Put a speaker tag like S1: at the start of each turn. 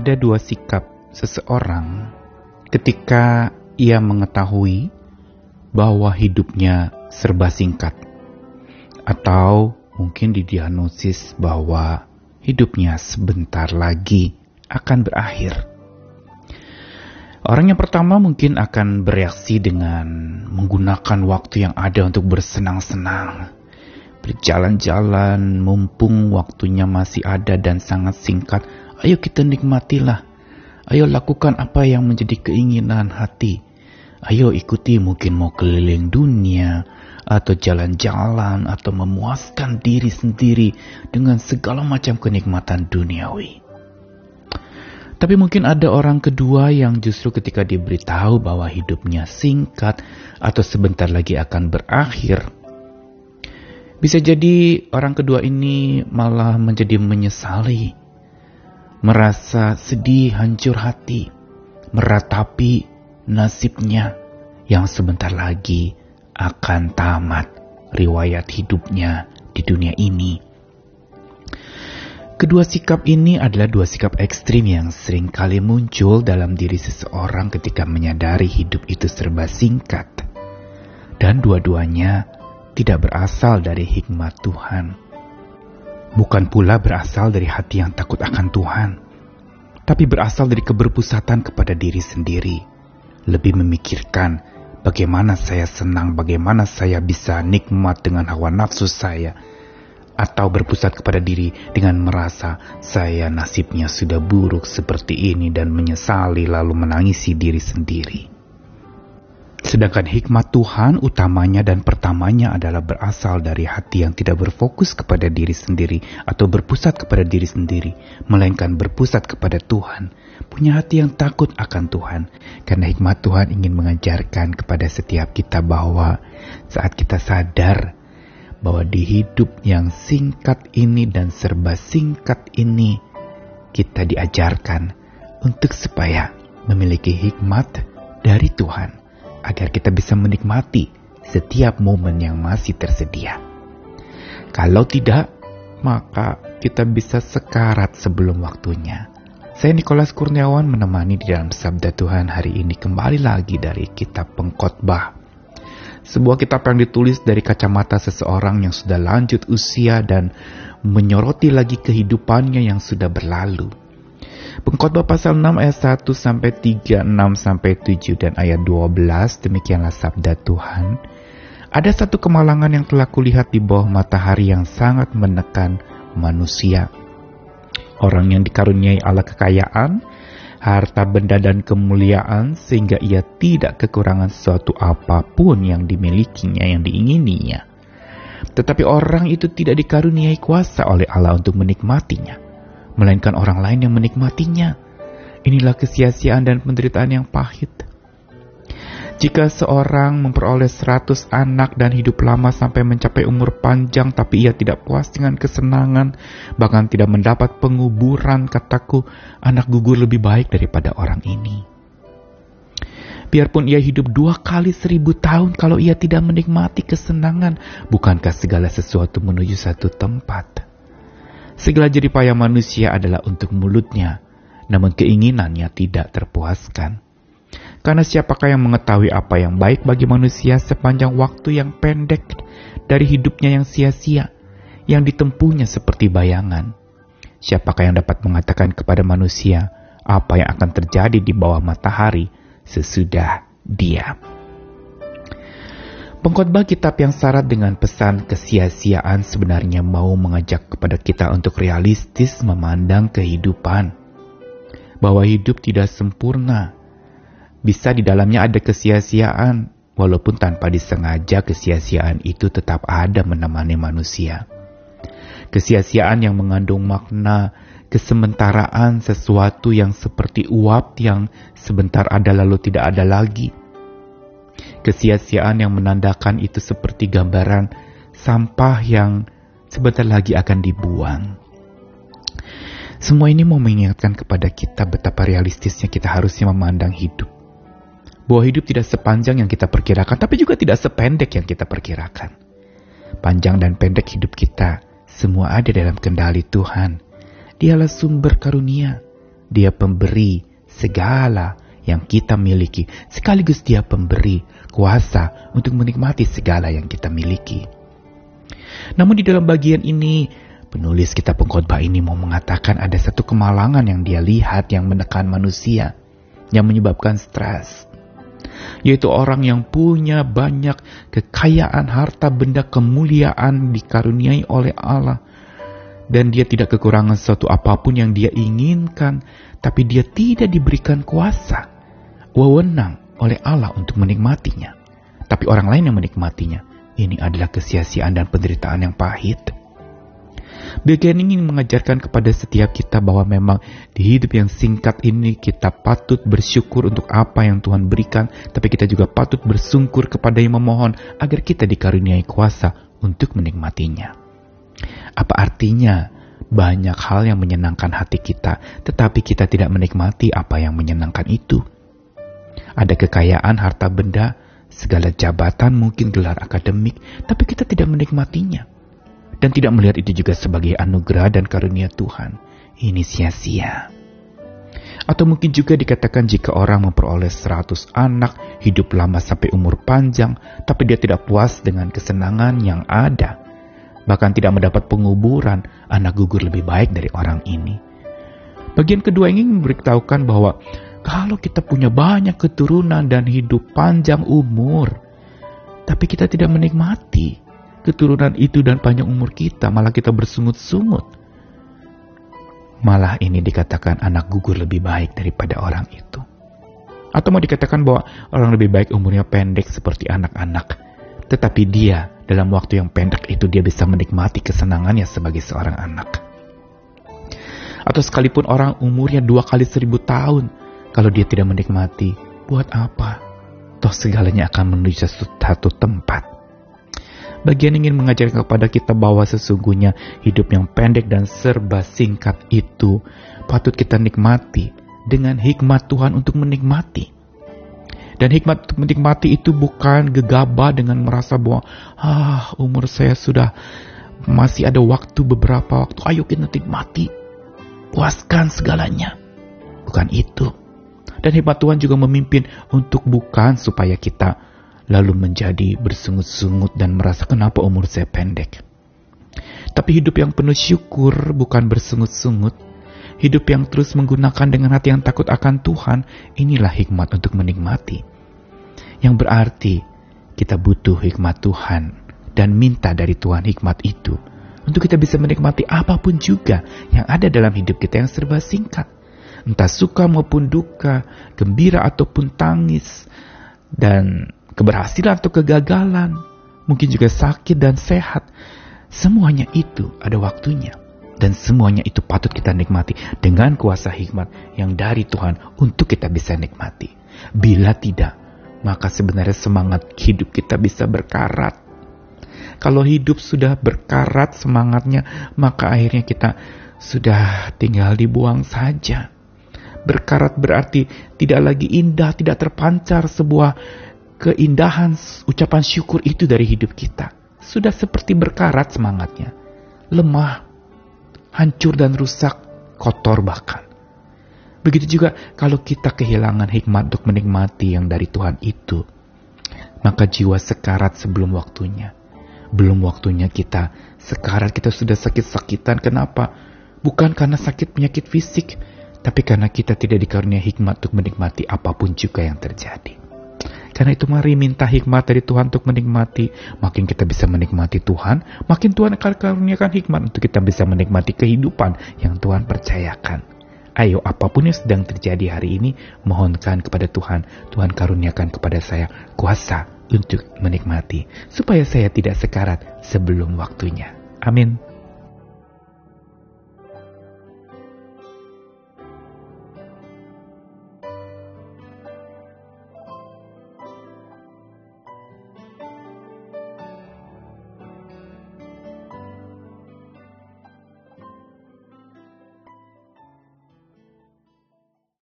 S1: ada dua sikap seseorang ketika ia mengetahui bahwa hidupnya serba singkat, atau mungkin didiagnosis bahwa hidupnya sebentar lagi akan berakhir. Orang yang pertama mungkin akan bereaksi dengan menggunakan waktu yang ada untuk bersenang-senang, berjalan-jalan, mumpung waktunya masih ada dan sangat singkat. Ayo kita nikmatilah. Ayo lakukan apa yang menjadi keinginan hati. Ayo ikuti mungkin mau keliling dunia, atau jalan-jalan, atau memuaskan diri sendiri dengan segala macam kenikmatan duniawi. Tapi mungkin ada orang kedua yang justru ketika diberitahu bahwa hidupnya singkat atau sebentar lagi akan berakhir, bisa jadi orang kedua ini malah menjadi menyesali, merasa sedih, hancur hati, meratapi nasibnya yang sebentar lagi akan tamat riwayat hidupnya di dunia ini. Kedua sikap ini adalah dua sikap ekstrim yang sering kali muncul dalam diri seseorang ketika menyadari hidup itu serba singkat. Dan dua-duanya tidak berasal dari hikmat Tuhan. Bukan pula berasal dari hati yang takut akan Tuhan. Tapi berasal dari keberpusatan kepada diri sendiri. Lebih memikirkan bagaimana saya senang, bagaimana saya bisa nikmat dengan hawa nafsu saya atau berpusat kepada diri dengan merasa saya nasibnya sudah buruk seperti ini dan menyesali lalu menangisi diri sendiri. Sedangkan hikmat Tuhan utamanya dan pertamanya adalah berasal dari hati yang tidak berfokus kepada diri sendiri atau berpusat kepada diri sendiri, melainkan berpusat kepada Tuhan, punya hati yang takut akan Tuhan, karena hikmat Tuhan ingin mengajarkan kepada setiap kita bahwa saat kita sadar bahwa di hidup yang singkat ini dan serba singkat ini, kita diajarkan untuk supaya memiliki hikmat dari Tuhan, agar kita bisa menikmati setiap momen yang masih tersedia. Kalau tidak, maka kita bisa sekarat sebelum waktunya. Saya Nikolas Kurniawan menemani di dalam Sabda Tuhan hari ini kembali lagi dari kitab pengkhotbah sebuah kitab yang ditulis dari kacamata seseorang yang sudah lanjut usia dan menyoroti lagi kehidupannya yang sudah berlalu. Pengkhotbah pasal 6 ayat 1 sampai 3, 6 sampai 7 dan ayat 12 demikianlah sabda Tuhan. Ada satu kemalangan yang telah kulihat di bawah matahari yang sangat menekan manusia. Orang yang dikaruniai Allah kekayaan, harta benda dan kemuliaan sehingga ia tidak kekurangan sesuatu apa pun yang dimilikinya yang diingininya. Tetapi orang itu tidak dikaruniai kuasa oleh Allah untuk menikmatinya, melainkan orang lain yang menikmatinya. Inilah kesia-siaan dan penderitaan yang pahit. Jika seorang memperoleh seratus anak dan hidup lama sampai mencapai umur panjang tapi ia tidak puas dengan kesenangan, bahkan tidak mendapat penguburan, kataku, anak gugur lebih baik daripada orang ini. Biarpun ia hidup dua kali seribu tahun kalau ia tidak menikmati kesenangan, bukankah segala sesuatu menuju satu tempat? Segala jeripaya manusia adalah untuk mulutnya, namun keinginannya tidak terpuaskan. Karena siapakah yang mengetahui apa yang baik bagi manusia sepanjang waktu yang pendek dari hidupnya yang sia-sia, yang ditempuhnya seperti bayangan? Siapakah yang dapat mengatakan kepada manusia apa yang akan terjadi di bawah matahari sesudah dia? Pengkhotbah kitab yang syarat dengan pesan kesia-siaan sebenarnya mau mengajak kepada kita untuk realistis memandang kehidupan. Bahwa hidup tidak sempurna, bisa di dalamnya ada kesia-siaan, walaupun tanpa disengaja kesia-siaan itu tetap ada menemani manusia. Kesia-siaan yang mengandung makna kesementaraan sesuatu yang seperti uap yang sebentar ada lalu tidak ada lagi. Kesia-siaan yang menandakan itu seperti gambaran sampah yang sebentar lagi akan dibuang. Semua ini mau mengingatkan kepada kita betapa realistisnya kita harusnya memandang hidup bahwa hidup tidak sepanjang yang kita perkirakan, tapi juga tidak sependek yang kita perkirakan. Panjang dan pendek hidup kita, semua ada dalam kendali Tuhan. Dialah sumber karunia, Dia pemberi segala yang kita miliki, sekaligus Dia pemberi kuasa untuk menikmati segala yang kita miliki. Namun di dalam bagian ini, penulis kitab pengkhotbah ini mau mengatakan ada satu kemalangan yang dia lihat yang menekan manusia, yang menyebabkan stres. Yaitu orang yang punya banyak kekayaan, harta, benda, kemuliaan dikaruniai oleh Allah. Dan dia tidak kekurangan sesuatu apa pun yang dia inginkan, tapi dia tidak diberikan kuasa, wewenang oleh Allah untuk menikmatinya. Tapi orang lain yang menikmatinya. Ini adalah kesia-siaan dan penderitaan yang pahit. Bagian ingin mengajarkan kepada setiap kita bahwa memang di hidup yang singkat ini kita patut bersyukur untuk apa yang Tuhan berikan, tapi kita juga patut bersungkur kepada yang memohon agar kita dikaruniai kuasa untuk menikmatinya. Apa artinya banyak hal yang menyenangkan hati kita, tetapi kita tidak menikmati apa yang menyenangkan itu? Ada kekayaan harta benda, segala jabatan, mungkin gelar akademik, tapi kita tidak menikmatinya. Dan tidak melihat itu juga sebagai anugerah dan karunia Tuhan. Ini sia-sia. Atau mungkin juga dikatakan jika orang memperoleh 100 anak, hidup lama sampai umur panjang, tapi dia tidak puas dengan kesenangan yang ada. Bahkan tidak mendapat penguburan, anak gugur lebih baik dari orang ini. Bagian kedua ingin memberitahukan bahwa kalau kita punya banyak keturunan dan hidup panjang umur, tapi kita tidak menikmati keturunan itu dan panjang umur kita, malah kita bersungut-sungut. Malah ini dikatakan anak gugur lebih baik daripada orang itu. Atau mau dikatakan bahwa orang lebih baik umurnya pendek seperti anak-anak. Tetapi dia dalam waktu yang pendek itu dia bisa menikmati kesenangannya sebagai seorang anak. Atau sekalipun orang umurnya dua kali seribu tahun, kalau dia tidak menikmati, buat apa? Toh segalanya akan menuju satu tempat. Bagian ingin mengajarkan kepada kita bahwa sesungguhnya hidup yang pendek dan serba singkat itu patut kita nikmati dengan hikmat Tuhan untuk menikmati. Dan hikmat menikmati itu bukan gegabah dengan merasa bahwa ah umur saya sudah masih ada waktu beberapa waktu ayo kita nikmati puaskan segalanya. Bukan itu. Dan hikmat Tuhan juga memimpin untuk bukan supaya kita lalu menjadi bersungut-sungut dan merasa kenapa umur saya pendek. Tapi hidup yang penuh syukur bukan bersungut-sungut. Hidup yang terus menggunakan dengan hati yang takut akan Tuhan, inilah hikmat untuk menikmati. Yang berarti kita butuh hikmat Tuhan dan minta dari Tuhan hikmat itu untuk kita bisa menikmati apa pun juga yang ada dalam hidup kita yang serba singkat entah suka maupun duka, gembira ataupun tangis, dan keberhasilan atau kegagalan, mungkin juga sakit dan sehat. Semuanya itu ada waktunya. Dan semuanya itu patut kita nikmati dengan kuasa hikmat yang dari Tuhan untuk kita bisa nikmati. Bila tidak, maka sebenarnya semangat hidup kita bisa berkarat. Kalau hidup sudah berkarat semangatnya, maka akhirnya kita sudah tinggal dibuang saja. Berkarat berarti tidak lagi indah, tidak terpancar sebuah keindahan ucapan syukur itu dari hidup kita. Sudah seperti berkarat semangatnya. Lemah, hancur dan rusak, kotor bahkan. Begitu juga kalau kita kehilangan hikmat untuk menikmati yang dari Tuhan itu. Maka jiwa sekarat sebelum waktunya. Belum waktunya kita sekarat, kita sudah sakit-sakitan. Kenapa? Bukan karena sakit penyakit fisik, tapi karena kita tidak dikarunia hikmat untuk menikmati apa pun juga yang terjadi. Karena itu mari minta hikmat dari Tuhan untuk menikmati. Makin kita bisa menikmati Tuhan, makin Tuhan akan karuniakan hikmat untuk kita bisa menikmati kehidupan yang Tuhan percayakan. Ayo apa pun yang sedang terjadi hari ini, mohonkan kepada Tuhan, Tuhan karuniakan kepada saya kuasa untuk menikmati, supaya saya tidak sekarat sebelum waktunya. Amin.